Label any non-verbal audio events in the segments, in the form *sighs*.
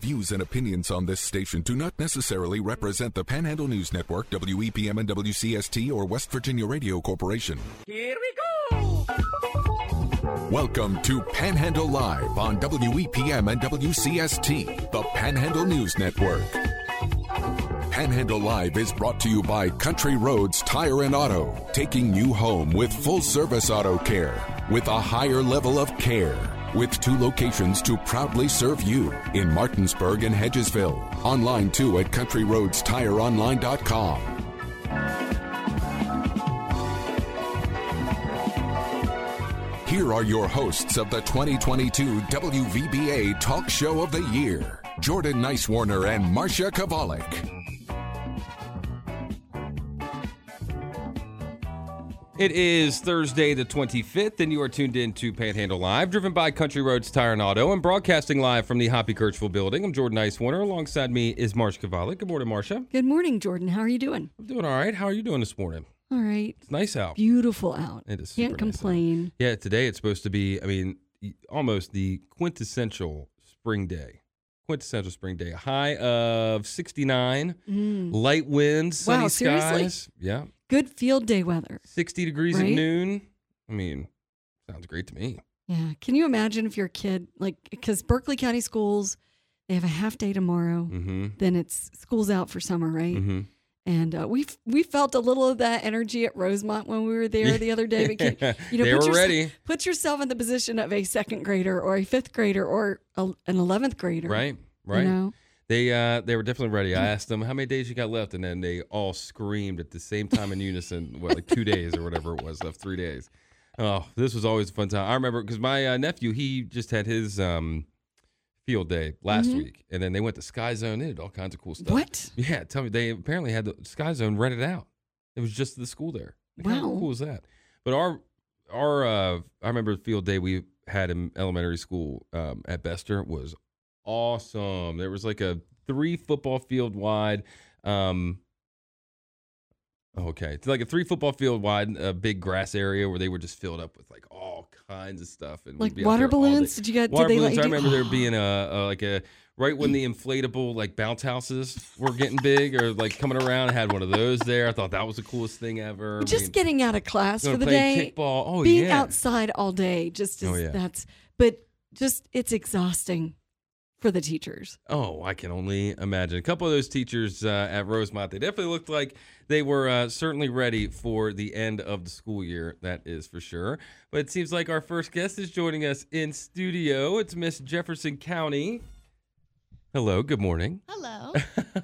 Views and opinions on this station do not necessarily represent the Panhandle News Network, WEPM and WCST, or West Virginia Radio Corporation. Here we go! Welcome to Panhandle Live on WEPM and WCST, the Panhandle News Network. Panhandle Live is brought to you by Country Roads Tire and Auto, taking you home with full service auto care with a higher level of care. With two locations to proudly serve you in Martinsburg and Hedgesville. Online too at CountryRoadsTireOnline.com. Here are your hosts of the 2022 WVBA Talk Show of the Year Jordan Nicewarner and Marsha Chwalik. It is Thursday, the 25th, and you are tuned in to Panhandle Live, driven by Country Roads Tire and Auto, and broadcasting live from the Hoppy Kercheval building. I'm Jordan Nicewarner. Alongside me is Marsha Chwalik. Good morning, Marsha. Good morning, Jordan. How are you doing? I'm doing all right. How are you doing this morning? All right. It's nice out. Beautiful out. It is Can't super nice complain. Yeah, today it's supposed to be, I mean, almost the quintessential spring day. Quintessential spring day. A high of 69, Mm. light winds, sunny Wow, seriously? skies. Yeah. Good field day weather. 60 degrees at noon. I mean, sounds great to me. Yeah. Can you imagine if you're a kid, like, because Berkeley County schools, they have a half day tomorrow. Mm-hmm. Then it's school's out for summer, right? Mm-hmm. And uh, we we felt a little of that energy at Rosemont when we were there the other day. But can- *laughs* you know, they put were yourse- ready. Put yourself in the position of a second grader or a fifth grader or a, an eleventh grader. Right, right. You know? They uh they were definitely ready. I asked them how many days you got left, and then they all screamed at the same time in unison. What like two days or whatever it was left, three days. Oh, this was always a fun time. I remember because my uh, nephew he just had his um field day last Mhm. week, and then they went to Sky Zone. They did all kinds of cool stuff. What? Yeah, tell me they apparently had the Sky Zone rented out. It was just the school there. Like, How Wow. cool is that? But our our uh I remember the field day we had in elementary school um, at Bester was awesome. There was like a three football field wide. Um, okay, it's like a three football field wide, a big grass area where they were just filled up with like all kinds of stuff and Like water there all day. balloons? Did you get? Water did they balloons. I do- remember there *gasps* being a, a like a right when the inflatable like bounce houses were getting big or like coming around. I had one of those there. I thought that was the coolest thing ever. I just mean, getting out of class for the day, kickball. Oh being yeah. outside all day, just is, Oh, yeah. that's. But just it's exhausting for the teachers. Oh, I can only imagine. A couple of those teachers uh, at Rosemont, they definitely looked like they were uh, certainly ready for the end of the school year. That is for sure. But it seems like our first guest is joining us in studio. It's Miss Jefferson County. Hello. Good morning. Hello. *laughs*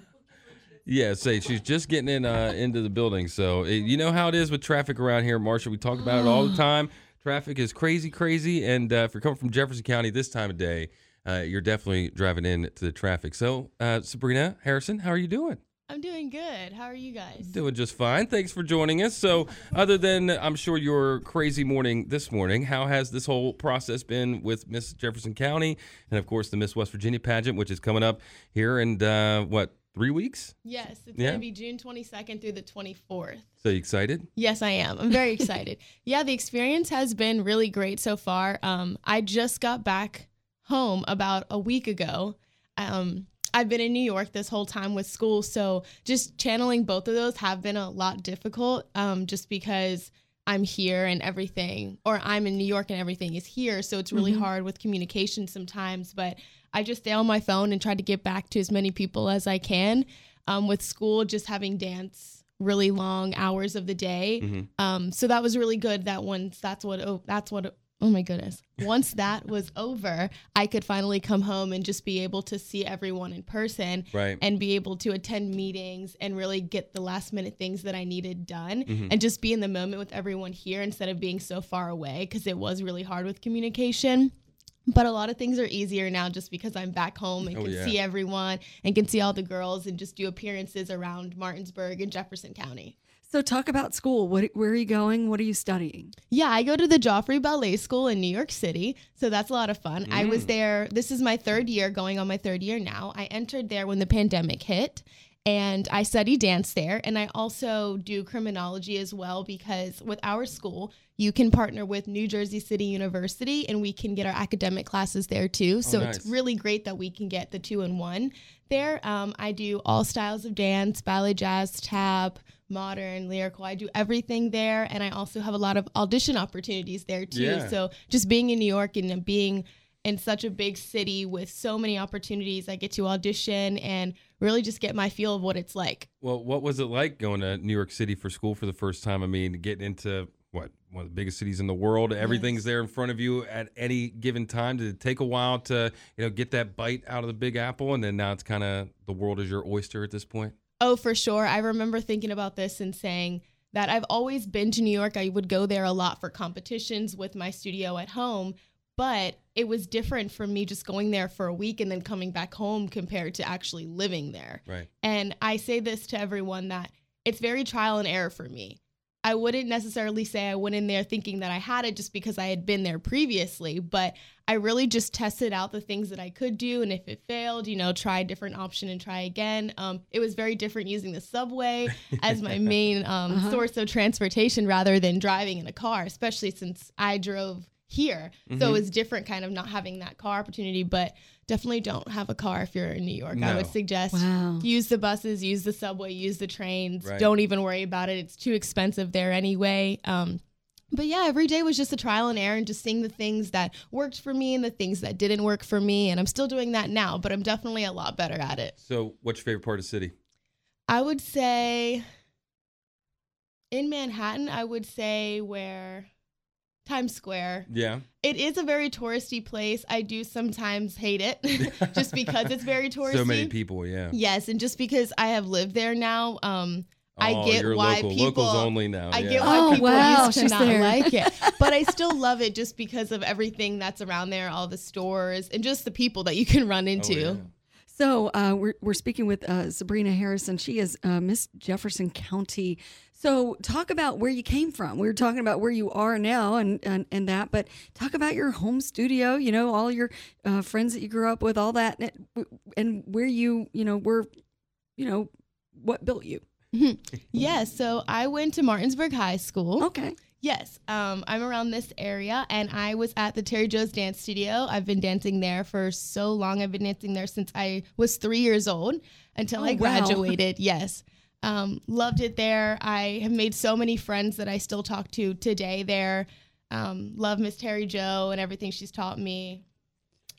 Yeah, say she's just getting in uh, into the building. So eh, you know how it is with traffic around here, Marsha. We talk about it all the *sighs* time. Traffic is crazy, crazy, and uh, if you're coming from Jefferson County this time of day, uh, you're definitely driving into the traffic. So, uh, Sabrina Harrison, how are you doing? I'm doing good. How are you guys? Doing just fine. Thanks for joining us. So, other than I'm sure your crazy morning this morning, how has this whole process been with Miss Jefferson County and, of course, the Miss West Virginia pageant, which is coming up here in uh, what three weeks? Yes, it's Yeah. going to be June 22nd through the 24th. So you excited? Yes, I am. I'm very *laughs* excited. yeah, the experience has been really great so far. Um, I just got back home about a week ago. Um, I've been in New York this whole time with school, so just channeling both of those have been a lot difficult. Um, just because I'm here and everything, or I'm in New York and everything is here, so it's really Mhm. hard with communication sometimes. But I just stay on my phone and try to get back to as many people as I can. Um, with school, just having dance really long hours of the day. Mhm. Um, so that was really good. That once that's what oh that's what oh my goodness. Once that was over, I could finally come home and just be able to see everyone in person Right. and be able to attend meetings and really get the last minute things that I needed done Mhm. and just be in the moment with everyone here instead of being so far away because it was really hard with communication. But a lot of things are easier now just because I'm back home and Oh, can yeah. see everyone and can see all the girls and just do appearances around Martinsburg and Jefferson County. So talk about school. What, where are you going? What are you studying? Yeah, I go to the Joffrey Ballet School in New York City, so that's a lot of fun. I was Mm. there. This is my third year, going on my third year now. I entered there when the pandemic hit, and I study dance there. And I also do criminology as well because with our school, you can partner with New Jersey City University and we can get our academic classes there too. So nice. it's really great that we can get the two in one there. Um, I do all styles of dance, ballet, jazz, tap, modern, lyrical. I do everything there. And I also have a lot of audition opportunities there too. Yeah. So just being in New York and being in such a big city with so many opportunities, I get to audition and really just get my feel of what it's like. Well, what was it like going to New York City for school for the first time? I mean, getting into what one of the biggest cities in the world. Everything's there in front of you at any given time. Did it take a while to you know get that bite out of the Big Apple, and then now it's kind of the world is your oyster at this point? Oh, for sure. I remember thinking about this and saying that I've always been to New York. I would go there a lot for competitions with my studio at home, but it was different for me just going there for a week and then coming back home compared to actually living there. Right. And I say this to everyone that it's very trial and error for me. I wouldn't necessarily say I went in there thinking that I had it just because I had been there previously, but I really just tested out the things that I could do. And if it failed, you know, try a different option and try again. Um, it was very different using the subway *laughs* as my main um, source of transportation rather than driving in a car, especially since I drove here. So it's different kind of not having that car opportunity, but definitely don't have a car if you're in New York. I would suggest Wow. use the buses, use the subway, use the trains. Right. Don't even worry about it. It's too expensive there anyway. Um, but yeah, every day was just a trial and error and just seeing the things that worked for me and the things that didn't work for me. And I'm still doing that now, but I'm definitely a lot better at it. So, what's your favorite part of the city? I would say in Manhattan, I would say where Times Square. Yeah. It is a very touristy place. I do sometimes hate it *laughs* just because it's very touristy. *laughs* So many people. Yeah. Yes, and just because I have lived there now, um, I Oh, get you're why local. people Locals only now. I yeah. get why Oh, people wow, used to she's not there. like it, *laughs* but I still love it just because of everything that's around there, all the stores, and just the people that you can run Oh, into. yeah. So uh, we're we're speaking with uh, Sabrina Harrison. She is uh, Miss Jefferson County. So talk about where you came from. We were talking about where you are now and and, and that, but talk about your home studio. You know, all your uh, friends that you grew up with, all that, and, and where you you know were, you know, what built you. *laughs* Yes, so I went to Martinsburg High School. Okay. Yes, um, I'm around this area, and I was at the Terry Joe's Dance Studio. I've been dancing there for so long. I've been dancing there since I was three years old until Oh, I wow. graduated. yes, um, loved it there. I have made so many friends that I still talk to today there. Um, love Miss Terry Joe and everything she's taught me.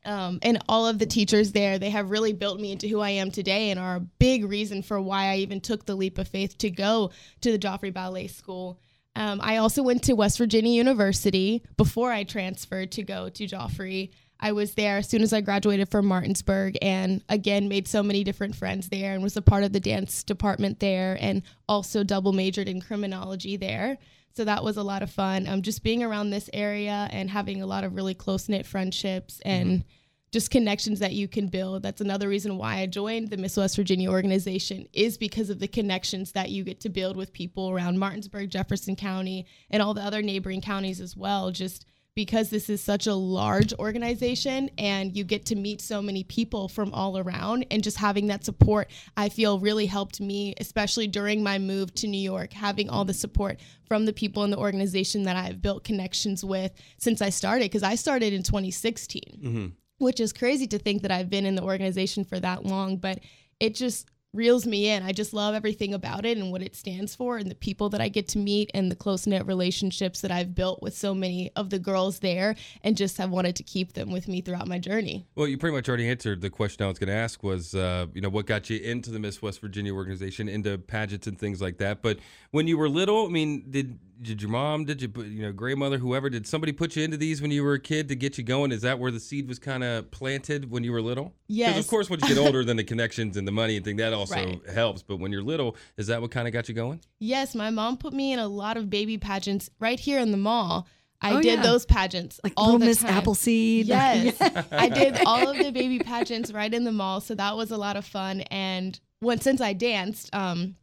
Um, and all of the teachers there, they have really built me into who I am today and are a big reason for why I even took the leap of faith to go to the Joffrey Ballet School. Um, I also went to West Virginia University before I transferred to go to Joffrey. I was there as soon as I graduated from Martinsburg and again made so many different friends there and was a part of the dance department there and also double majored in criminology there. So that was a lot of fun. Um, just being around this area and having a lot of really close knit friendships and just connections that you can build. That's another reason why I joined the Miss West Virginia organization is because of the connections that you get to build with people around Martinsburg, Jefferson County, and all the other neighboring counties as well. Just because this is such a large organization and you get to meet so many people from all around and just having that support I feel really helped me especially during my move to New York having all the support from the people in the organization that I've built connections with since I started because I started in 2016 which is crazy to think that I've been in the organization for that long, but it just reels me in. I just love everything about it and what it stands for and the people that I get to meet and the close knit relationships that I've built with so many of the girls there and just have wanted to keep them with me throughout my journey. Well, you pretty much already answered the question I was going to ask was, uh, you know, what got you into the Miss West Virginia organization, into pageants and things like that. But when you were little, I mean, did did your mom, did you, put- you know, grandmother, whoever, did somebody put you into these when you were a kid to get you going? Is that where the seed was kind of planted when you were little? Because Yes. of course, when you get *laughs* older, then the connections and the money and thing that also Right. helps. But when you're little, is that what kind of got you going? Yes, my mom put me in a lot of baby pageants right here in the mall. I Oh, did yeah. those pageants Like all Little Miss time. Appleseed. *laughs* Yes. I did all of the baby pageants right in the mall, so that was a lot of fun. And when since I danced, um,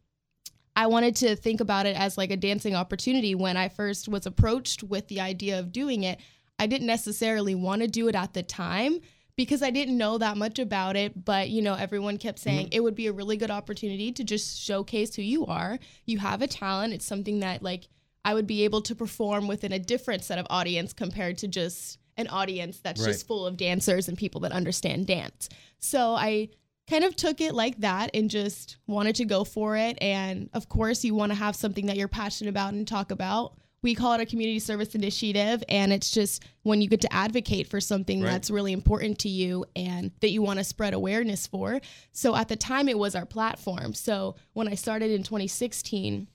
I wanted to think about it as like a dancing opportunity. When I first was approached with the idea of doing it, I didn't necessarily want to do it at the time because I didn't know that much about it, but you know, everyone kept saying mm-hmm. it would be a really good opportunity to just showcase who you are. You have a talent. It's something that like I would be able to perform within a different set of audience compared to just an audience that's Right. just full of dancers and people that understand dance. So I kind of took it like that and just wanted to go for it. And of course, you want to have something that you're passionate about and talk about. We call it a community service initiative, and it's just when you get to advocate for something Right. that's really important to you and that you want to spread awareness for. So at the time, it was our platform. So when I started in 2016,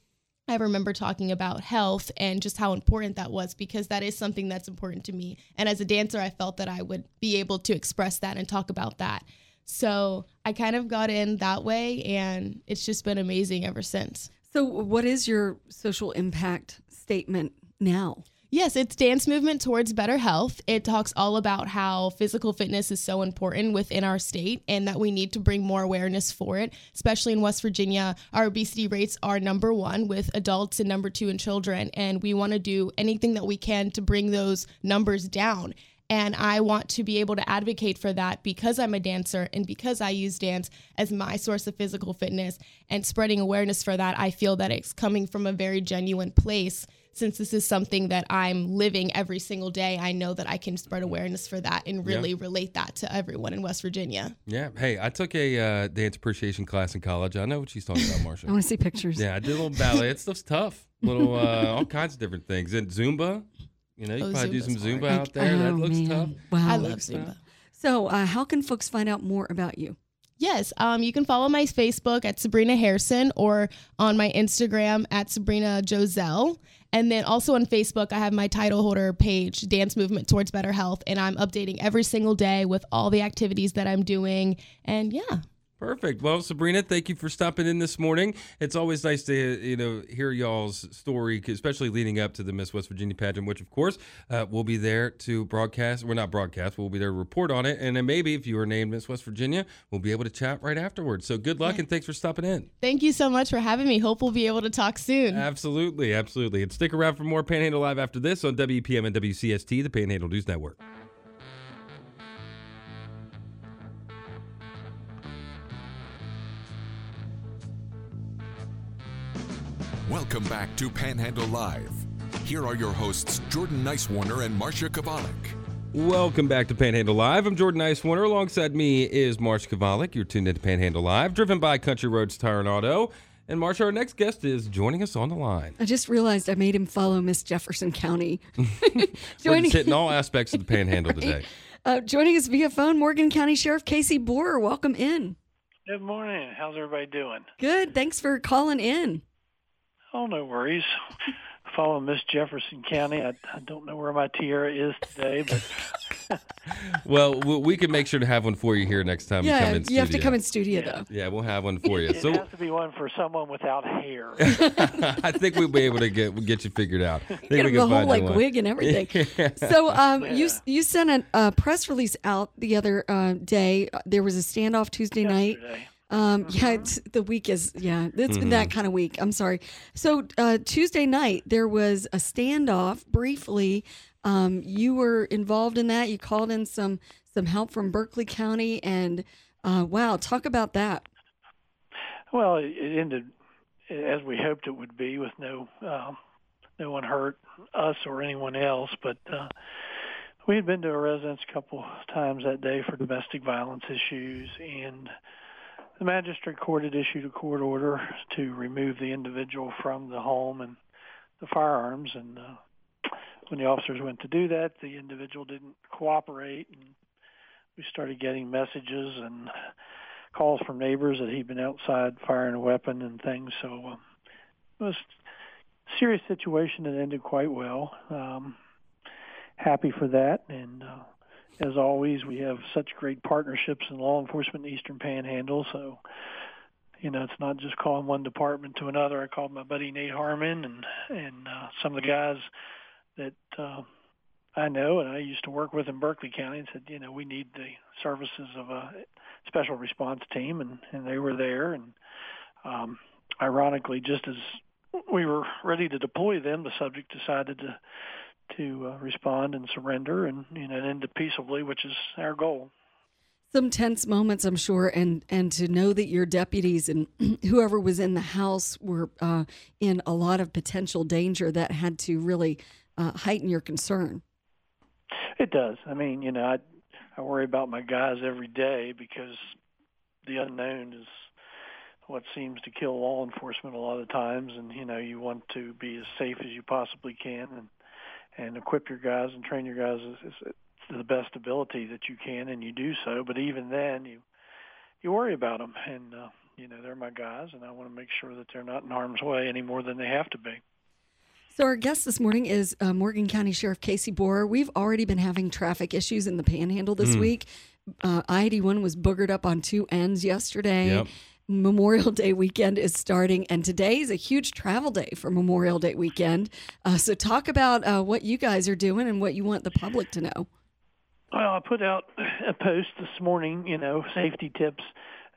I remember talking about health and just how important that was because that is something that's important to me. And as a dancer, I felt that I would be able to express that and talk about that. So I kind of got in that way, and it's just been amazing ever since. So, what is your social impact statement now? Yes, it's dance movement towards better health. It talks all about how physical fitness is so important within our state and that we need to bring more awareness for it, especially in West Virginia. Our obesity rates are number one with adults and number two in children. And we want to do anything that we can to bring those numbers down. And I want to be able to advocate for that because I'm a dancer and because I use dance as my source of physical fitness and spreading awareness for that. I feel that it's coming from a very genuine place. Since this is something that I'm living every single day, I know that I can spread awareness for that and really relate that to everyone in West Virginia. Yeah. Hey, I took a uh, dance appreciation class in college. I know what she's talking about, Marsha. *laughs* I want to see pictures. Yeah, I did a little ballet. That stuff's tough. Little uh, all kinds of different things. And Zumba. You know, you Oh, can probably do some Zumba hard. out there. that Oh, looks man. tough. Wow. I love Zumba. tough. So, uh, how can folks find out more about you? Yes, um, you can follow my Facebook at Sabrina Harrison or on my Instagram at Sabrina Joselle. And then also on Facebook, I have my title holder page, Dance Movement Towards Better Health, and I'm updating every single day with all the activities that I'm doing. And yeah, Perfect. Well, Sabrina, thank you for stopping in this morning. It's always nice to you know hear y'all's story, especially leading up to the Miss West Virginia pageant, which of course uh, we'll be there to broadcast. We're not broadcast. We'll be there to report on it, and then maybe if you are named Miss West Virginia, we'll be able to chat right afterwards. So good luck and thanks for stopping in. thank you so much for having me. Hope we'll be able to talk soon. Absolutely, absolutely. And stick around for more Panhandle Live after this on WEPM and WCST, the Panhandle News Network. Welcome back to Panhandle Live. Here are your hosts, Jordan Nicewarner and Marsha Chwalik. Welcome back to Panhandle Live. I'm Jordan Nicewarner. Alongside me is Marsh Chwalik. You're tuned into Panhandle Live, driven by Country Roads Tire and Auto. And Marsh, our next guest is joining us on the line. I just realized I made him follow Miss Jefferson County. *laughs* *laughs* We're joining, just hitting all aspects of the Panhandle *laughs* today. uh, joining us via phone, Morgan County Sheriff KC Bohrer. Welcome in. Good morning. How's everybody doing? Good. Thanks for calling in. Oh, no worries. *laughs* Follow Miss Jefferson County. I, I don't know where my tiara is today, but *laughs* Well, we, we can make sure to have one for you here next time you come in you have to come in studio though. Yeah, we'll have one for you. it So has to be one for someone without hair. *laughs* I think we'll be able to get get you figured out. I think Get we him the can whole like one. wig and everything. So um, you Yeah. you sent a, a press release out the other uh, day. Uh, There was a standoff Tuesday night. Um, yeah, it's, the week is yeah, it's been that kind of week. I'm sorry. So uh, Tuesday night there was a standoff briefly. Um, you were involved in that. You called in some some help from Berkeley County, and uh, wow, talk about that. Well, it, it ended as we hoped it would be, with no um, no one hurt, us or anyone else. But uh, we had been to a residence a couple times that day for domestic violence issues, and the magistrate court had issued a court order to remove the individual from the home and the firearms. And uh, when the officers went to do that, the individual didn't cooperate, and we started getting messages and calls from neighbors that he'd been outside firing a weapon and things. So um, it was a serious situation that ended quite well. Um, happy for that, and uh, as always, we have such great partnerships in law enforcement in Eastern Panhandle. So you know, it's not just calling one department to another. I called my buddy Nate Harmon and and uh, some of the guys that uh, I know and I used to work with in Berkeley County and said, you know, we need the services of a special response team, and and they were there. And um, ironically, just as we were ready to deploy them, the subject decided to to uh, respond and surrender and you know and end it peaceably, which is our goal. some tense moments, I'm sure, and and to know that your deputies and *clears throat* whoever was in the house were uh, in a lot of potential danger that had to really uh, heighten your concern. It does. I mean, you know, I I worry about my guys every day because the unknown is what seems to kill law enforcement a lot of times, and you know, you want to be as safe as you possibly can and and equip your guys and train your guys as, as to the best ability that you can, and you do so. But even then, you you worry about them, and uh, you know they're my guys, and I want to make sure that they're not in harm's way any more than they have to be. So our guest this morning is uh, Morgan County Sheriff KC Bohrer. We've already been having traffic issues in the Panhandle this Mm. week. Uh, I-81 was boogered up on two ends yesterday. Yep. Memorial *laughs* Day weekend is starting, and today is a huge travel day for Memorial Day weekend. Uh, so, talk about uh, what you guys are doing and what you want the public to know. Well, I put out *laughs* a post this morning, you know, safety tips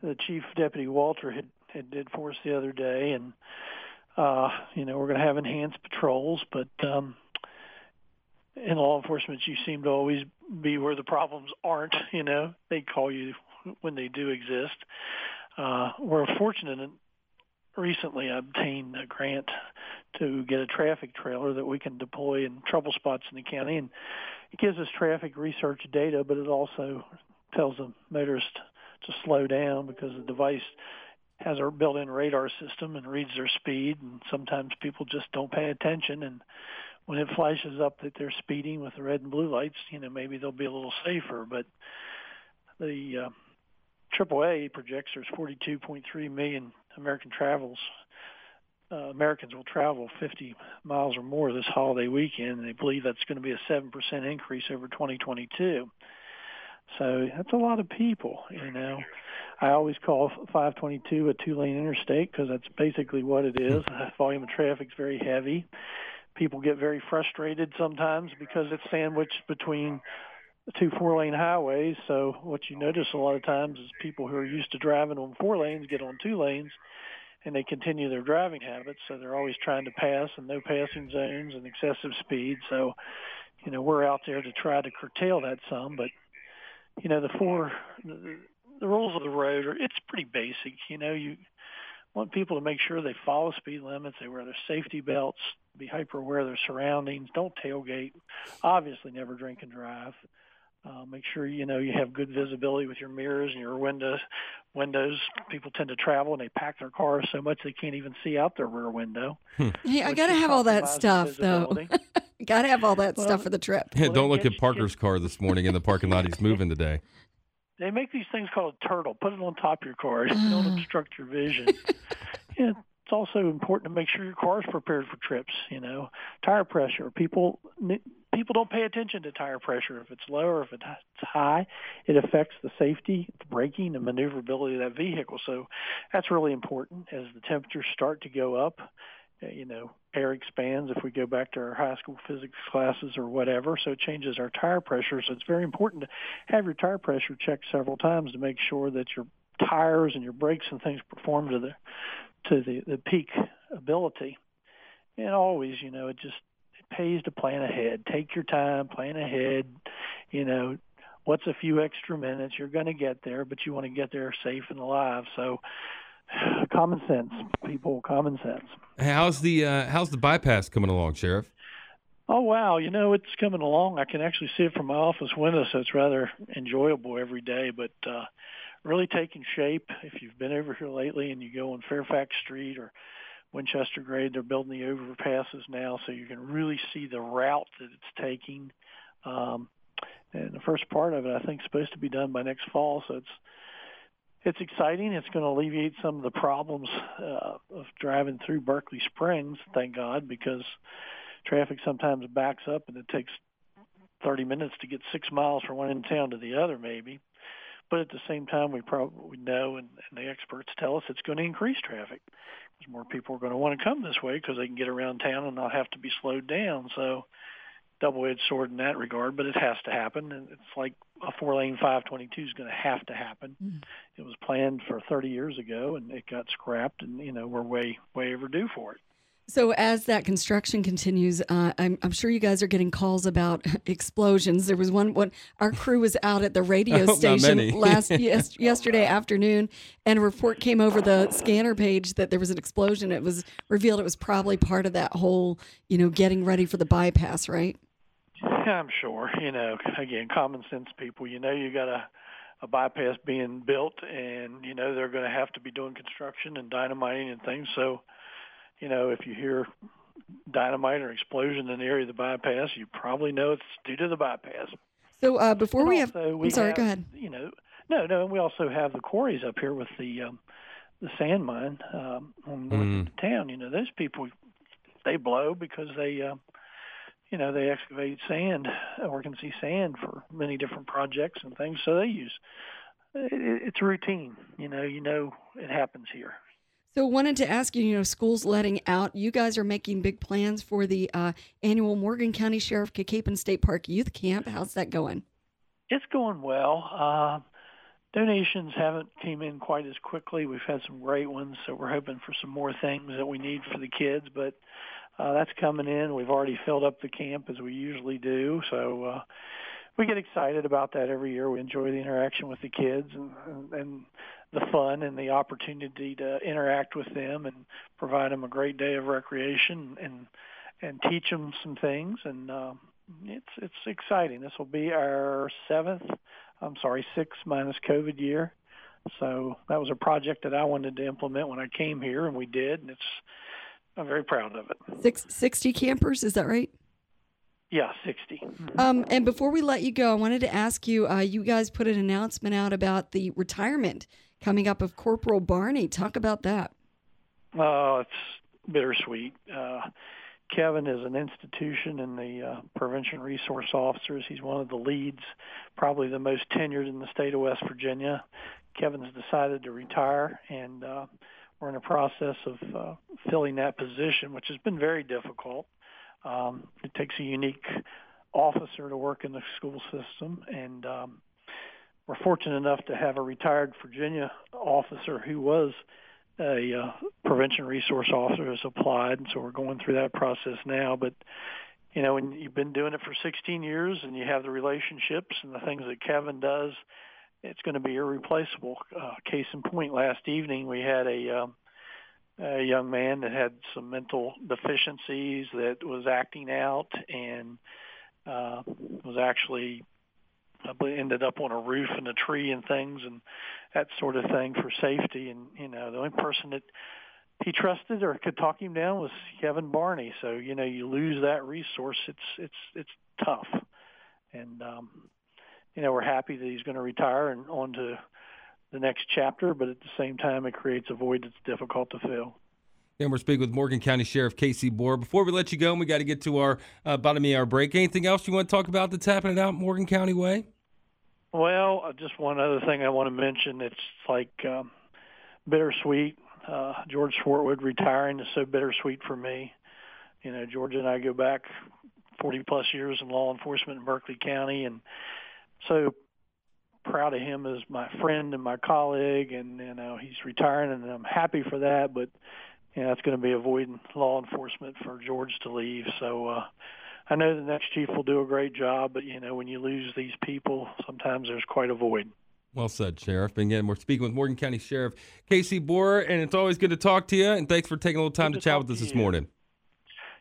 the Chief Deputy Walter had, had did for us the other day, and uh, you know we're going to have enhanced patrols, but um, in law enforcement, you seem to always be where the problems aren't. You know, they call you when they do exist. Uh, we're fortunate. Recently, obtained a grant to get a traffic trailer that we can deploy in trouble spots in the county, and it gives us traffic research data, but it also tells the motorist to slow down because the device has a built-in radar system and reads their speed, and sometimes people just don't pay attention. And when it flashes up that they're speeding with the red and blue lights, you know maybe they'll be a little safer. But the uh, AAA projects there's 42.3 million American travels. Uh, Americans will travel 50 miles or more this holiday weekend, and they believe that's going to be a 7% increase over 2022. So that's a lot of people, you know. I always call 522 a two-lane interstate because that's basically what it is. The volume of traffic is very heavy. People get very frustrated sometimes because it's sandwiched between two four-lane highways. So what you notice a lot of times is people who are used to driving on four lanes get on two lanes, and they continue their driving habits. So they're always trying to pass and no passing zones and excessive speed. So, you know, we're out there to try to curtail that some, but you know, the four the, the rules of the road are it's pretty basic. You know, you want people to make sure they follow speed limits, they wear their safety belts, be hyper aware of their surroundings, don't tailgate, obviously never drink and drive. Uh, make sure you know you have good visibility with your mirrors and your windows. Windows. People tend to travel and they pack their cars so much they can't even see out their rear window. Hey, I got to have all that stuff though. *laughs* got to have all that Well, stuff for the trip. Yeah, Well, don't look at Parker's car this morning in the parking lot. He's moving today. *laughs* They make these things called a turtle. Put it on top of your car. You don't obstruct your vision. *laughs* yeah, it's also important to make sure your car is prepared for trips. You know, tire pressure. People people don't pay attention to tire pressure. If it's low or if it's high, it affects the safety, the braking, and maneuverability of that vehicle. So that's really important as the temperatures start to go up. uh, You know, air expands if we go back to our high school physics classes or whatever. So it changes our tire pressure. So it's very important to have your tire pressure checked several times to make sure that your tires and your brakes and things perform to the to the, the peak ability. And always, you know, it just pays to plan ahead. Take your time, plan ahead. You know, what's a few extra minutes? You're going to get there, but you want to get there safe and alive. So, *sighs* common sense, people, common sense. How's the uh, how's the bypass coming along, Sheriff? Oh wow, you know it's coming along. I can actually see it from my office window, so it's rather enjoyable every day. But uh, really taking shape. If you've been over here lately and you go on Fairfax Street or Winchester Grade, they're building the overpasses now, so you can really see the route that it's taking. Um, and the first part of it, I think, is supposed to be done by next fall. So it's it's exciting. It's going to alleviate some of the problems uh, of driving through Berkeley Springs. Thank God, because traffic sometimes backs up and it takes 30 minutes to get six miles from one end of town to the other, maybe. But at the same time, we probably know, and, and the experts tell us it's going to increase traffic because more people are going to want to come this way because they can get around town and not have to be slowed down. So, double-edged sword in that regard, but it has to happen. And it's like a four-lane 522 is going to have to happen. Mm. It was planned for 30 years ago, and it got scrapped, and you know we're way way overdue for it. So as that construction continues, uh, I'm, I'm sure you guys are getting calls about *laughs* explosions. There was one one our crew was out at the radio *laughs* Oh, station last *laughs* yes, yesterday afternoon, and a report came over the scanner page that there was an explosion. It was revealed it was probably part of that whole you know getting ready for the bypass, right? I'm sure. You know, again, common sense people. You know, you got a a bypass being built, and you know they're going to have to be doing construction and dynamiting and things. So, you know, if you hear dynamite or explosion in the area of the bypass, you probably know it's due to the bypass. So uh, before And we have, also I'm sorry, have, go ahead. You know, no, no, and we also have the quarries up here with the um, the sand mine um, on north Mm. the town. You know, those people they blow because they, um, you know, they excavate sand or can see sand for many different projects and things. So they use it, it's a routine. You know, you know it happens here. So wanted to ask you, you know, schools letting out. You guys are making big plans for the uh, annual Morgan County Sheriff Cacapon State Park Youth Camp. How's that going? It's going well. Uh, donations haven't came in quite as quickly. We've had some great ones, so we're hoping for some more things that we need for the kids. But uh, that's coming in. We've already filled up the camp as we usually do, so uh, we get excited about that every year. We enjoy the interaction with the kids and, and, the fun and the opportunity to interact with them and provide them a great day of recreation and and teach them some things. And um, it's it's exciting. This will be our seventh I'm sorry, six minus COVID year. So that was a project that I wanted to implement when I came here, and we did, and it's I'm very proud of it. Six, 60 campers, is that right? Yeah, 60. Um, and before we let you go, I wanted to ask you. Uh, you guys put an announcement out about the retirement coming up of Corporal Barney. Talk about that. Oh, it's bittersweet. Uh, Kevin is an institution in the uh, prevention resource officers. He's one of the leads, probably the most tenured in the state of West Virginia. Kevin's decided to retire, and uh, we're in the process of uh, filling that position, which has been very difficult. Um, it takes a unique officer to work in the school system, and um, we're fortunate enough to have a retired Virginia officer who was a uh, prevention resource officer has applied, and so we're going through that process now. But you know, when you've been doing it for 16 years and you have the relationships and the things that Kevin does, it's going to be irreplaceable. Uh, case in point, last evening we had a um, a young man that had some mental deficiencies that was acting out and uh, was actually ended up on a roof in a tree and things and that sort of thing for safety. And you know, the only person that he trusted or could talk him down was Kevin Barney. So you know, you lose that resource. It's it's it's tough. And um, you know, we're happy that he's going to retire and on to the next chapter. But at the same time, it creates a void that's difficult to fill. And we're speaking with Morgan County Sheriff KC Bohrer. Before we let you go, we got to get to our uh, bottom of our break. Anything else you want to talk about that's happening out Morgan County way? Well, uh, just one other thing I want to mention. It's like um, bittersweet. Uh, George Swartwood retiring is so bittersweet for me. You know, George and I go back 40 plus years in law enforcement in Berkeley County, and so proud of him as my friend and my colleague. And you know, he's retiring, and I'm happy for that. But you know, it's going to be avoiding law enforcement for George to leave. So. uh I know the next chief will do a great job, but you know when you lose these people, sometimes there's quite a void. Well said, Sheriff. And again, we're speaking with Morgan County Sheriff KC Bohrer, and it's always good to talk to you. And thanks for taking a little time Good to to chat with us this you. morning.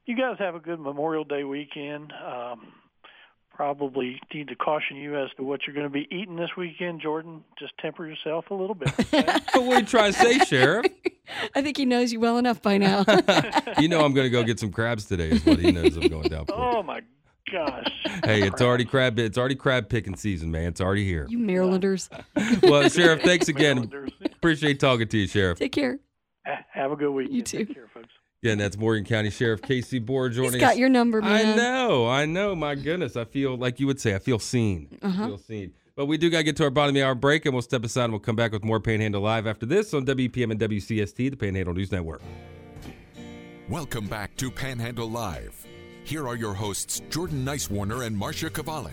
You guys have a good Memorial Day weekend. Um, probably need to caution you as to what you're going to be eating this weekend, Jordan. Just temper yourself a little bit. *laughs* okay? what are you trying to say, Sheriff? *laughs* I think he knows you well enough by now. *laughs* you know I'm going to go get some crabs today. Is what he knows I'm going down for. oh my gosh! Hey, it's already crab. It's already crab picking season, man. It's already here. you Marylanders, Well, Sheriff, thanks again. Appreciate talking to you, Sheriff. take care. Have a good week. You too. Take care, folks. Yeah, and that's Morgan County Sheriff KC Bohrer He's joining got us. your number, man. I know, I know. My goodness, I feel like you would say, I feel seen. Uh-huh. I feel seen. But we do got to get to our bottom of the hour break, and we'll step aside and we'll come back with more Panhandle Live after this on WEPM and WCST, the Panhandle News Network. Welcome back to Panhandle Live. Here are your hosts, Jordan Nicewarner and Marsha Chwalik.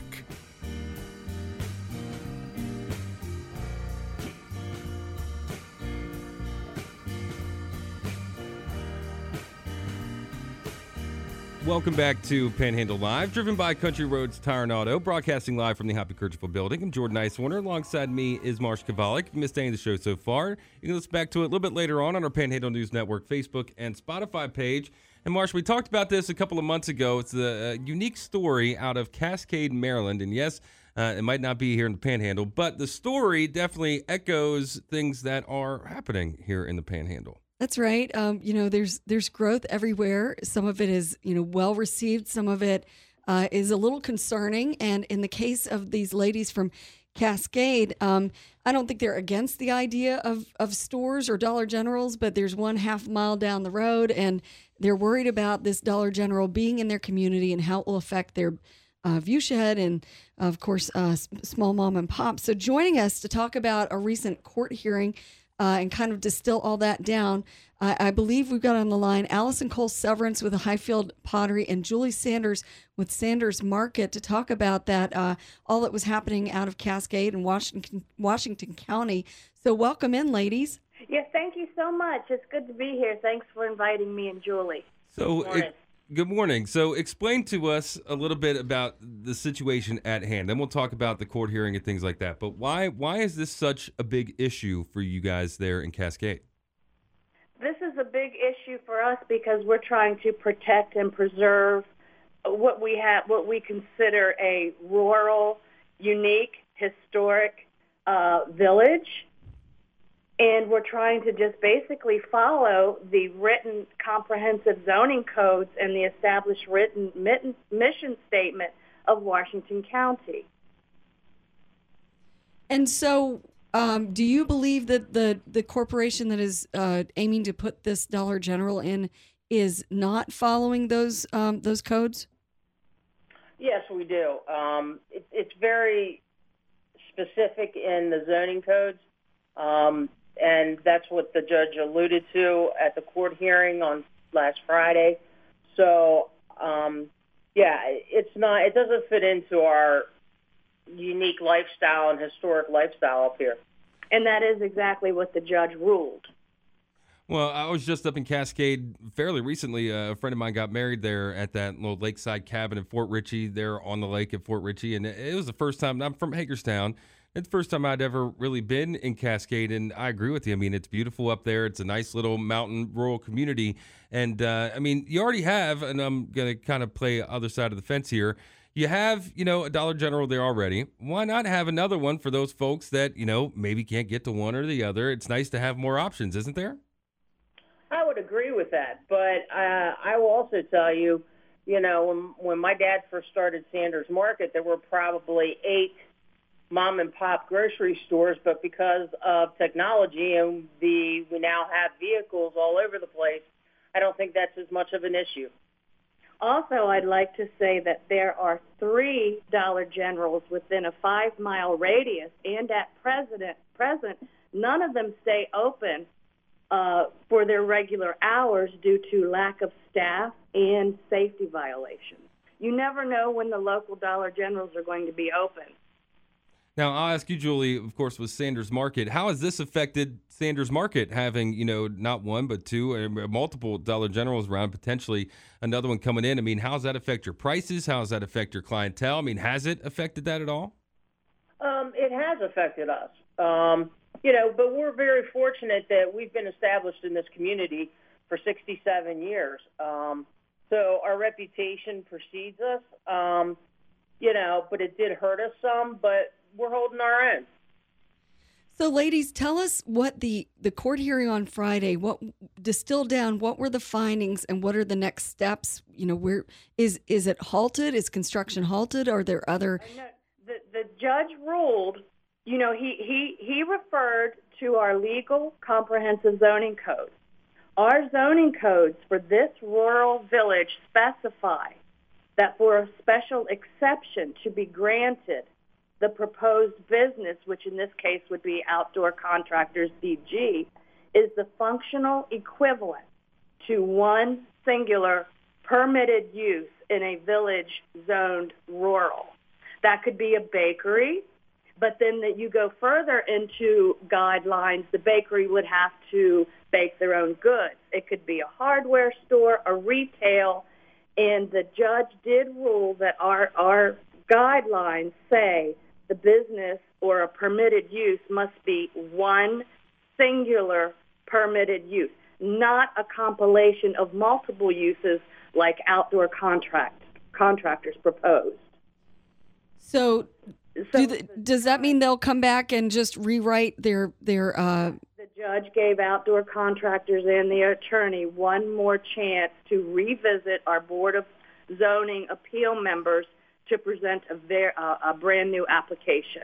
Welcome back to Panhandle Live, driven by Country Roads Tire and Auto, broadcasting live from the Hoppy Kercheval building. I'm Jordan Nicewarner. Alongside me is Marsh Chwalik. If you missed any of the show so far, you can listen back to it a little bit later on on our Panhandle News Network Facebook and Spotify page. And Marsh, we talked about this a couple of months ago. It's a, a unique story out of Cascade, Maryland. And yes, uh, it might not be here in the Panhandle, but the story definitely echoes things that are happening here in the Panhandle. That's right. Um, you know, there's there's growth everywhere. Some of it is you know well received. Some of it uh, is a little concerning. And in the case of these ladies from Cascade, um, I don't think they're against the idea of of stores or Dollar Generals, but there's one half mile down the road, and they're worried about this Dollar General being in their community and how it will affect their uh, viewshed and of course uh, small mom and pop. So joining us to talk about a recent court hearing uh, and kind of distill all that down. Uh, I believe we've got on the line Allison Coles Severance with Highfield Pottery and Julie Sanders with Sanders Market to talk about that, uh, all that was happening out of Cascade and Washington, Washington County. So, welcome in, ladies. Yes, thank you so much. It's good to be here. Thanks for inviting me and Julie. So, it, good morning. So, explain to us a little bit about the situation at hand. Then we'll talk about the court hearing and things like that. But why why is this such a big issue for you guys there in Cascade? This is a big issue for us because we're trying to protect and preserve what we have, what we consider a rural, unique, historic uh, village and we're trying to just basically follow the written comprehensive zoning codes and the established written mission statement of Washington County. And so, um, do you believe that the the corporation that is uh, aiming to put this Dollar General in is not following those um, those codes? Yes, we do. Um, it, it's very specific in the zoning codes. Um, and that's what the judge alluded to at the court hearing on last Friday. So, um, yeah, it's not. It doesn't fit into our unique lifestyle and historic lifestyle up here. And that is exactly what the judge ruled. Well, I was just up in Cascade fairly recently. Uh, a friend of mine got married there at that little lakeside cabin in Fort Ritchie, there on the lake at Fort Ritchie, and it was the first time. I'm from Hagerstown, it's the first time I'd ever really been in Cascade, and I agree with you. I mean, it's beautiful up there. It's a nice little mountain rural community, and uh, I mean, you already have, and I'm gonna kind of play other side of the fence here. You have, you know, a Dollar General there already. Why not have another one for those folks that you know maybe can't get to one or the other? It's nice to have more options, isn't there? I would agree with that, but uh, I will also tell you, you know, when when my dad first started Sanders Market, there were probably eight mom and pop grocery stores, but because of technology and the we now have vehicles all over the place, I don't think that's as much of an issue. Also, I'd like to say that there are three Dollar Generals within a five mile radius, and at present, present none of them stay open uh, for their regular hours due to lack of staff and safety violations. You never know when the local Dollar Generals are going to be open. Now, I'll ask you, Julie, of course, with Sanders Market. How has this affected Sanders Market having, you know, not one, but two, uh, multiple Dollar Generals around, potentially another one coming in? I mean, how does that affect your prices? How does that affect your clientele? I mean, has it affected that at all? Um, it has affected us. Um, you know, but we're very fortunate that we've been established in this community for 67 years. Um, so our reputation precedes us. Um, you know, but it did hurt us some. But we're holding our own. So, ladies, tell us what the the court hearing on Friday. What distill down? What were the findings, and what are the next steps? You know, where is is it halted? Is construction halted? Are there other? The the judge ruled. You know, he he he referred to our legal comprehensive zoning code. Our zoning codes for this rural village specify that for a special exception to be granted the proposed business, which in this case would be Outdoor Contractors DG, is the functional equivalent to one singular permitted use in a village zoned rural. That could be a bakery, but then that you go further into guidelines, the bakery would have to bake their own goods. It could be a hardware store, a retail, And the judge did rule that our, our guidelines say the business or a permitted use must be one singular permitted use, not a compilation of multiple uses like outdoor contract, contractors proposed. So, So do the, does that mean they'll come back and just rewrite their their? Uh, the judge gave outdoor contractors and the attorney one more chance to revisit our Board of Zoning appeal members to present a, ver- uh, a brand new application.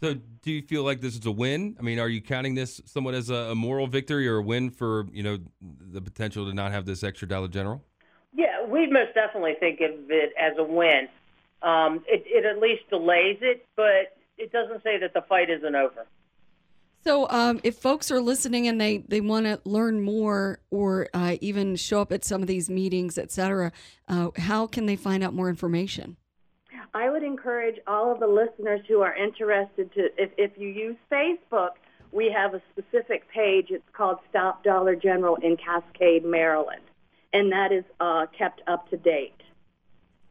So, do you feel like this is a win? I mean, are you counting this somewhat as a, a moral victory or a win for you know the potential to not have this extra Dollar General? Yeah, we most definitely think of it as a win. Um, it, it at least delays it, but it doesn't say that the fight isn't over. so, um, if folks are listening and they they want to learn more or uh, even show up at some of these meetings, et cetera, uh, how can they find out more information? I would encourage all of the listeners who are interested to, if, if you use Facebook, we have a specific page. It's called Stop Dollar General in Cascade, Maryland, and that is uh, kept up to date.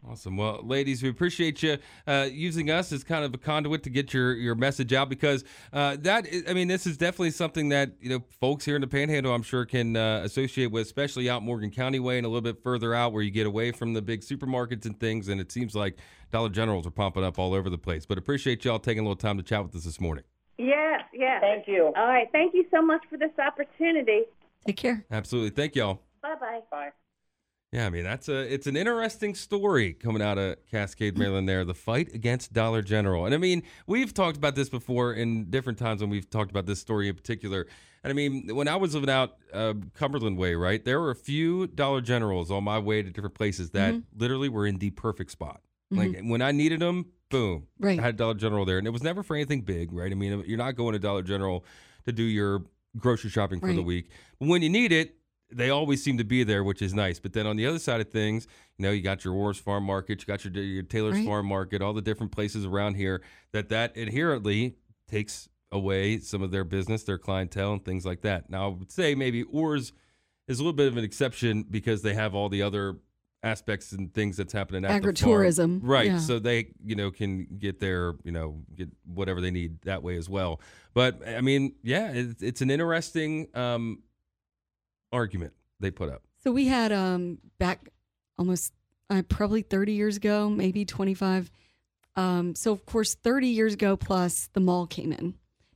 Awesome. Well, ladies, we appreciate you uh, using us as kind of a conduit to get your, your message out because uh, that is, I mean, this is definitely something that you know folks here in the Panhandle, I'm sure, can uh, associate with, especially out Morgan County way and a little bit further out where you get away from the big supermarkets and things. And it seems like Dollar Generals are popping up all over the place. But appreciate y'all taking a little time to chat with us this morning. Yes, yes. Thank you. All right. Thank you so much for this opportunity. Take care. Absolutely. Thank y'all. Bye-bye. Bye. Yeah, I mean that's a it's an interesting story coming out of Cascade, mm. Maryland. There, the fight against Dollar General, and I mean we've talked about this before in different times when we've talked about this story in particular. And I mean when I was living out uh, Cumberland Way, right, there were a few Dollar Generals on my way to different places that mm-hmm. literally were in the perfect spot. Like mm-hmm. when I needed them, boom, Right. I had Dollar General there, and it was never for anything big, right? I mean you're not going to Dollar General to do your grocery shopping for the week, but when you need it, they always seem to be there, which is nice. But then on the other side of things, you know, you got your Orr's Farm Market, you got your, your Taylor's Right. Farm Market, all the different places around here that that inherently takes away some of their business, their clientele, and things like that. Now, I would say maybe Orr's is a little bit of an exception because they have all the other aspects and things that's happening at. Agritourism, right? yeah. So they, you know, can get their, you know, get whatever they need that way as well. But I mean, yeah, it's, it's an interesting um, argument they put up. So we had um back almost uh, probably 30 years ago, maybe 25. Um, so of course, 30 years ago plus the mall came in,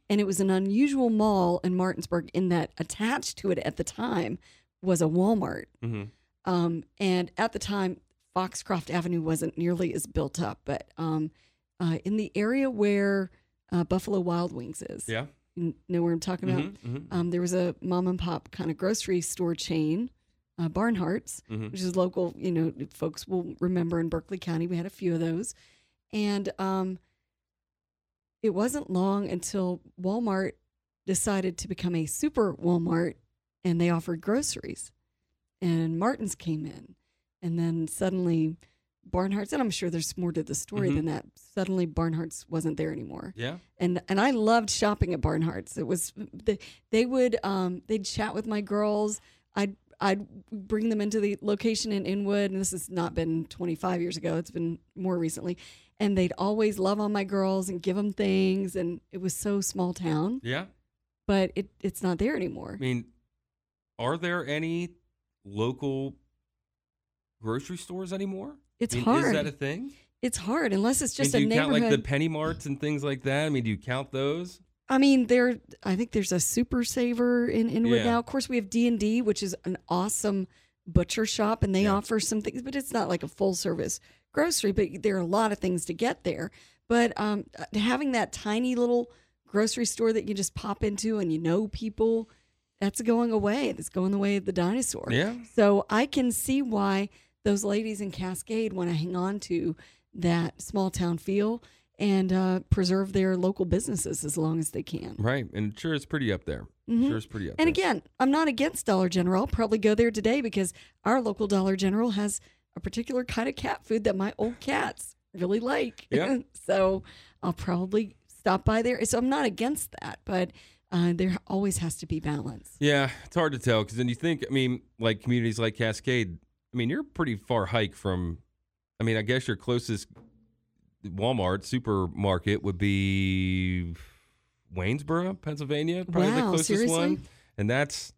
and it was an unusual mall in Martinsburg in that attached to it at the time was a Walmart. Mm-hmm. Um, and at the time, Foxcroft Avenue wasn't nearly as built up, but um, uh, in the area where uh, Buffalo Wild Wings is, Yeah. You know where I'm talking about. Mhm, mhm. Um, there was a mom and pop kind of grocery store chain, uh, Barnhart's, Mhm. which is local. You know, folks will remember in Berkeley County we had a few of those, and um, it wasn't long until Walmart decided to become a super Walmart, and they offered groceries, and Martin's came in, and then suddenly. Barnhart's, and I'm sure there's more to the story Mhm. than that. Suddenly, Barnhart's wasn't there anymore Yeah. and and I loved shopping at Barnhart's. It was they, they would um they'd chat with my girls. I'd I'd bring them into the location in Inwood, and this has not been 25 years ago. It's been more recently, and they'd always love on my girls and give them things, and it was so small town. Yeah. But it it's not there anymore. I mean, are there any local grocery stores anymore? It's I mean, hard. Is that a thing? It's hard unless it's just I mean, a do you count neighborhood. like the penny marts and things like that? I mean, do you count those? I mean, there. I think there's a Super Saver in Inwood Yeah. now. Of course, we have D and D, which is an awesome butcher shop, and they Yeah. offer some things, but it's not like a full service grocery. But there are a lot of things to get there. But um, having that tiny little grocery store that you just pop into and you know people, that's going away. That's going the way of the dinosaur. Yeah. So I can see why those ladies in Cascade want to hang on to that small town feel and uh, preserve their local businesses as long as they can. Right. And sure, it's pretty up there. Mhm. Sure, it's pretty up And there. again, I'm not against Dollar General. I'll probably go there today because our local Dollar General has a particular kind of cat food that my old cats really like. Yeah. *laughs* so I'll probably stop by there. So I'm not against that, but uh, there always has to be balance. Yeah, it's hard to tell because then you think, I mean, like communities like Cascade, I mean, you're pretty far hike from. I mean, I guess your closest Walmart supermarket would be Waynesboro, Pennsylvania, probably the closest seriously? one, and that's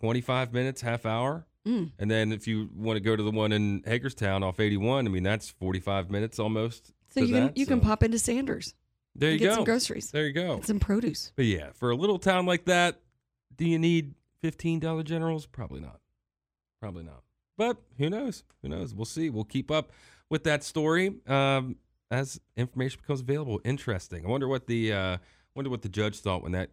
25 minutes, half hour. Mm. And then if you want to go to the one in Hagerstown off 81, I mean that's 45 minutes almost. So you can that, you can pop into Sanders. There you get go. some groceries. There you go. Get some produce. But yeah, for a little town like that, do you need fifteen dollar generals? Probably not. Probably not. But who knows? Who knows? We'll see. We'll keep up with that story um, as information becomes available. Interesting. I wonder what the uh, wonder what the judge thought when that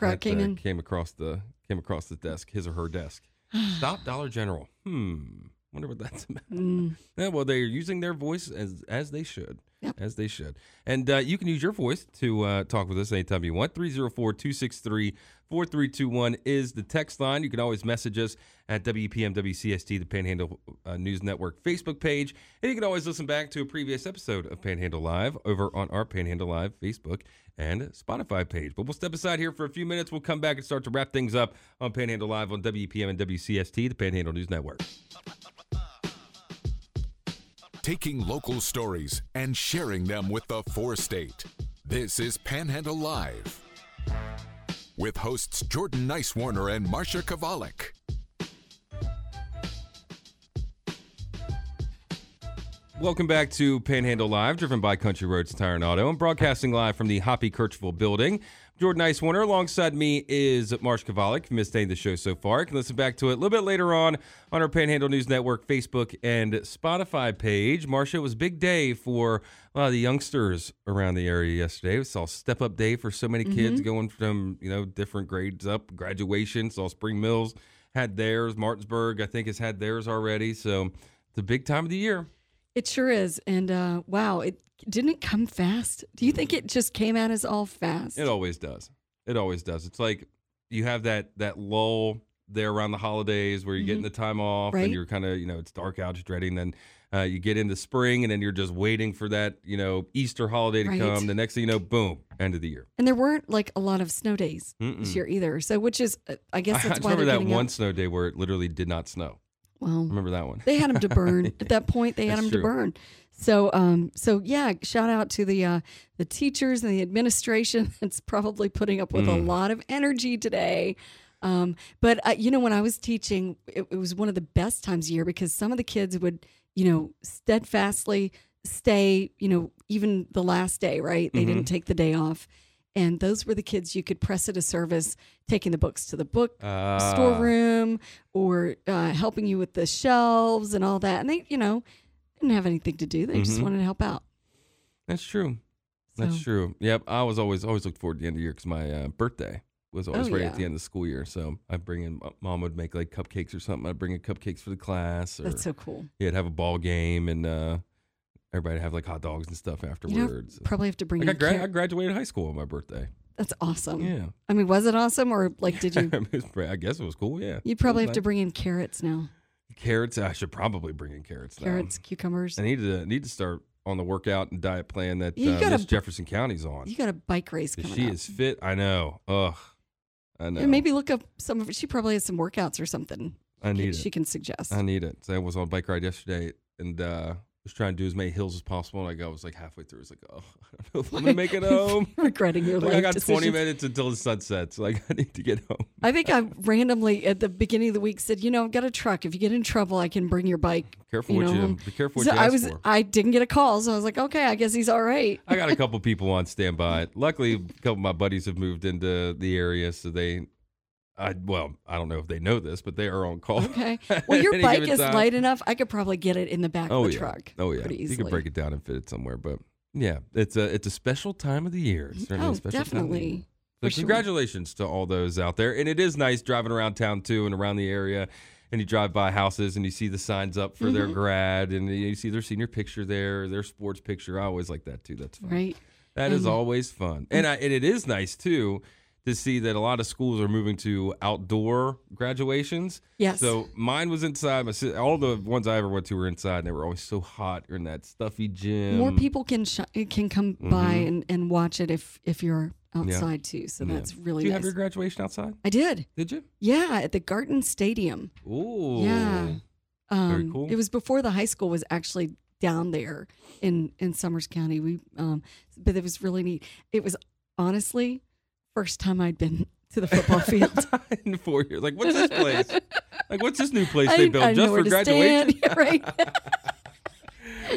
that, came uh, came across the came across the desk, his or her desk. *sighs* Stop Dollar General. Hmm. Wonder what that's *laughs* about. Mm. Yeah, well, they're using their voice as as they should. Yep. As they should. And uh, you can use your voice to uh, talk with us anytime you want. 304 263 4321 is the text line. You can always message us at WEPM WCST, the Panhandle uh, News Network Facebook page. And you can always listen back to a previous episode of Panhandle Live over on our Panhandle Live Facebook and Spotify page. But we'll step aside here for a few minutes. We'll come back and start to wrap things up on Panhandle Live on WEPM and WCST, the Panhandle News Network. Taking local stories and sharing them with the four state. This is Panhandle Live. With hosts Jordan Nicewarner and Marsha Chwalik. Welcome back to Panhandle Live, driven by Country Roads Tire and Auto, and broadcasting live from the Hoppy Kercheval building. Jordan Nicewarner. Alongside me is Marsh Chwalik. If you missed any of the show so far, you can listen back to it a little bit later on on our Panhandle News Network Facebook and Spotify page. Marsha, it was a big day for a lot of the youngsters around the area yesterday. We saw Step Up Day for so many kids mm-hmm. going from, you know, different grades up, graduation. Saw Spring Mills had theirs. Martinsburg, I think, has had theirs already. So it's a big time of the year. It sure is. And uh, wow, it didn't it come fast? Do you think it just came at us all fast? It always does. It always does. It's like you have that that lull there around the holidays where you're getting the time off Right. and you're kind of you know it's dark out, just dreading. Then uh, you get into spring and then you're just waiting for that you know Easter holiday to Right. come. The next thing you know, boom, end of the year. and there weren't like a lot of snow days this Mm-mm. year either. So which is, uh, I guess I that's just why remember that one snow day where it literally did not snow. Well, Remember that one? they had them to burn *laughs* at that point. They had That's them true. to burn. So, um, so yeah, shout out to the uh, the teachers and the administration *laughs* that's probably putting up with a Mm. lot of energy today. Um, but uh, you know, when I was teaching, it, it was one of the best times of year because some of the kids would, you know, steadfastly stay, you know, even the last day, right? They Mm-hmm. didn't take the day off. And those were the kids you could press at a service, taking the books to the book Ah. storeroom or uh, helping you with the shelves and all that. And they, you know, didn't have anything to do. They just Mhm. wanted to help out. That's true. That's true. Yep. I was always always looked forward to the end of the year because my uh, birthday was always Oh, right yeah. at the end of the school year. So I'd bring in mom would make like cupcakes or something. I'd bring in cupcakes for the class. Or, That's so cool. Yeah, would have a ball game and uh, everybody have like hot dogs and stuff You know, afterwards. probably have to bring I, gra- I graduated high school on my birthday. That's awesome. Yeah, I mean, was it awesome or like did you? It was pre- I guess it was cool. Yeah, You probably have was to bring in carrots now. carrots. I should probably bring in carrots. now. Carrots, cucumbers. I need to need to start on the workout and diet plan that You uh, gotta- Miss Jefferson County's on. You got a bike race coming she up. is fit. I know. Ugh, I know. And maybe look up some of. She probably has some workouts or something. I need she it. can suggest. I need it. So I was on a bike ride yesterday and uh, was trying to do as many hills as possible. And I got was like halfway through. It's like, oh, *laughs* I don't know if I'm gonna make it *laughs* home. Regretting your Like life I got 20 minutes until the sun sets. Like *laughs* I need to get home. I think I randomly at the beginning of the week said, you know, I've got a truck. If you get in trouble, I can bring your bike. Careful You what know, you be careful what you I was, for. I didn't get a call, so I was like, okay, I guess he's all right. I got a couple people on standby. Luckily, a couple of my buddies have moved into the area, so they, I well, I don't know if they know this, but they are on call. Okay. *laughs* Well, your bike is time. light enough. I could probably get it in the back Oh of the yeah. truck. Oh yeah. You could break it down and fit it somewhere, but yeah, it's a it's a special time of the year. It's certainly Oh, a special time of the year. definitely. So For sure. congratulations to all those out there. And it is nice driving around town too and around the area. And you drive by houses and you see the signs up for their Mm-hmm. grad and you see their senior picture there, their sports picture. I always like that too. That's fun. Right. That is always fun. And, I, and it is nice too to see that a lot of schools are moving to outdoor graduations. Yes. So mine was inside. My all the ones I ever went to were inside, and they were always so hot. In that stuffy gym. More people can sh- can come by and, and watch it if if you're outside too. So Mm-hmm. Yeah. that's really Do you nice. have your graduation outside? I did. Did you? Yeah, at the Garden Stadium. Ooh. Yeah. Very Um, cool. It was before the high school was actually down there in in Summers County. We, um, but it was really neat. It was honestly first time I'd been to the football field. *laughs* in four years. Like, what's this place? Like, what's this new place they built just for stand. graduation? *laughs* Right.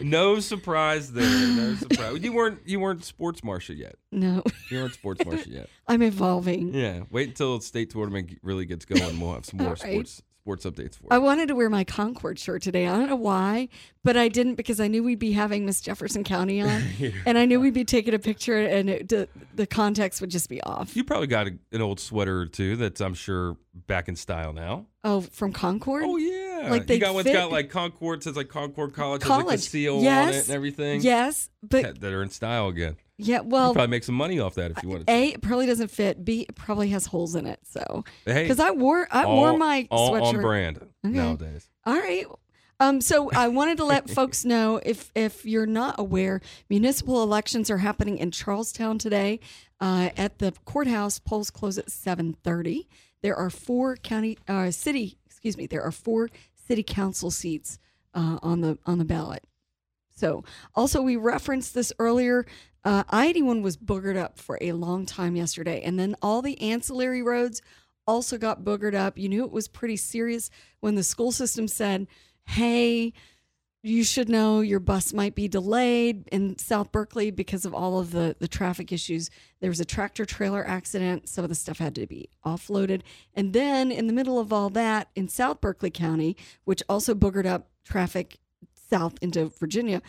*laughs* no surprise there. No surprise. You weren't you weren't sports Marsha yet. no, You weren't sports Marsha yet. I'm evolving. Yeah. Wait until the state tournament really gets going. We'll have some more right. sports sports updates for you. I wanted to wear my Concord shirt today. I don't know why, but I didn't because I knew we'd be having Miss Jefferson County on, *laughs* and I knew we'd be taking a picture, and it, the, the context would just be off. You probably got a, an old sweater or two that's I'm sure back in style now. Oh, from Concord. Oh yeah, Like they you got one's got like Concord says like Concord College, has like College. seal on it and everything. Yes, but that, that are in style again. Yeah. you Well, probably make some money off that if you wanted. to. A, it probably doesn't fit. B, it probably has holes in it. So, Hey, because I wore I all, wore my all sweatshirt. on brand Okay. nowadays. All right. Um, so *laughs* I wanted to let folks know if if you're not aware, municipal elections are happening in Charles Town today. Uh, at the courthouse, polls close at 7:30. There are four county uh, city, excuse me, there are four city council seats uh, on the on the ballot. So, also we referenced this earlier. Uh, I-81 was boogered up for a long time yesterday, and then all the ancillary roads also got boogered up. You knew it was pretty serious when the school system said, "Hey, you should know your bus might be delayed in South Berkeley because of all of the the traffic issues." There was a tractor trailer accident. Some of the stuff had to be offloaded, and then in the middle of all that, in South Berkeley County, which also boogered up traffic south into Virginia,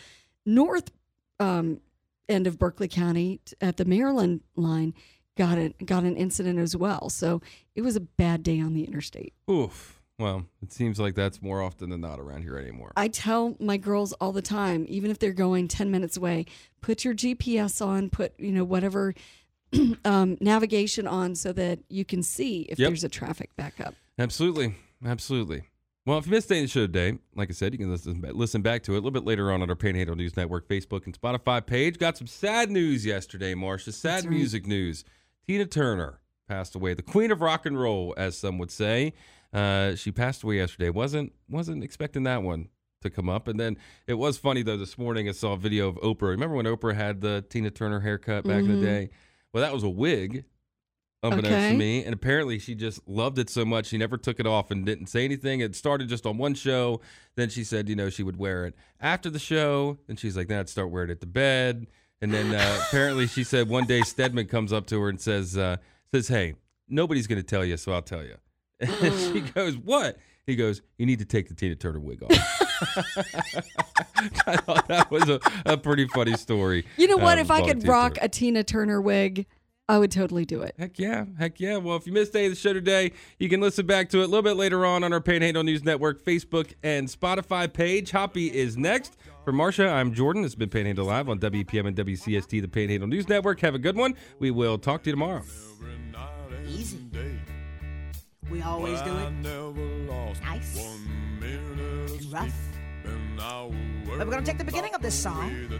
north um, end of Berkeley County at the Maryland line got it got an incident as well. So it was a bad day on the interstate. Oof. Well, it seems like that's more often than not around here anymore. I tell my girls all the time, even if they're going 10 minutes away, put your GPS on, put, you know, whatever *clears throat* um, navigation on so that you can see if Yep. there's a traffic backup. Absolutely. Absolutely. Well, if you missed any of the show today, like I said, you can listen, listen back to it a little bit later on on our Panhandle News Network Facebook and Spotify page. Got some sad news yesterday, Marsha. Sad right. music news. Tina Turner passed away, the queen of rock and roll, as some would say. Uh, she passed away yesterday. wasn't wasn't expecting that one to come up. And then it was funny though. This morning I saw a video of Oprah. Remember when Oprah had the Tina Turner haircut back in Mhm. the day? Well, that was a wig, unbeknownst Okay. to me. And apparently she just loved it so much she never took it off and didn't say anything. It started just on one show. Then she said, you know, she would wear it after the show. And she's like, then I'd start wearing it to bed. And then uh, *laughs* apparently she said one day Stedman comes up to her and says, uh, says, hey, nobody's going to tell you, so I'll tell you. *laughs* And she goes, what? He goes, you need to take the Tina Turner wig off. *laughs* I thought that was a, a pretty funny story. You know what? um, if I could rock Turner. a Tina Turner wig, I would totally do it. Heck yeah, heck yeah. Well, if you missed any of the show today, you can listen back to it a little bit later on on our Panhandle News Network Facebook and Spotify page. Hoppy is next. For Marsha, I'm Jordan. This has been Panhandle Live on WEPM and WCST, the Panhandle News Network. Have a good one. We will talk to you tomorrow. Easy. We always do it. Nice. And rough. But we're gonna take the beginning of this song.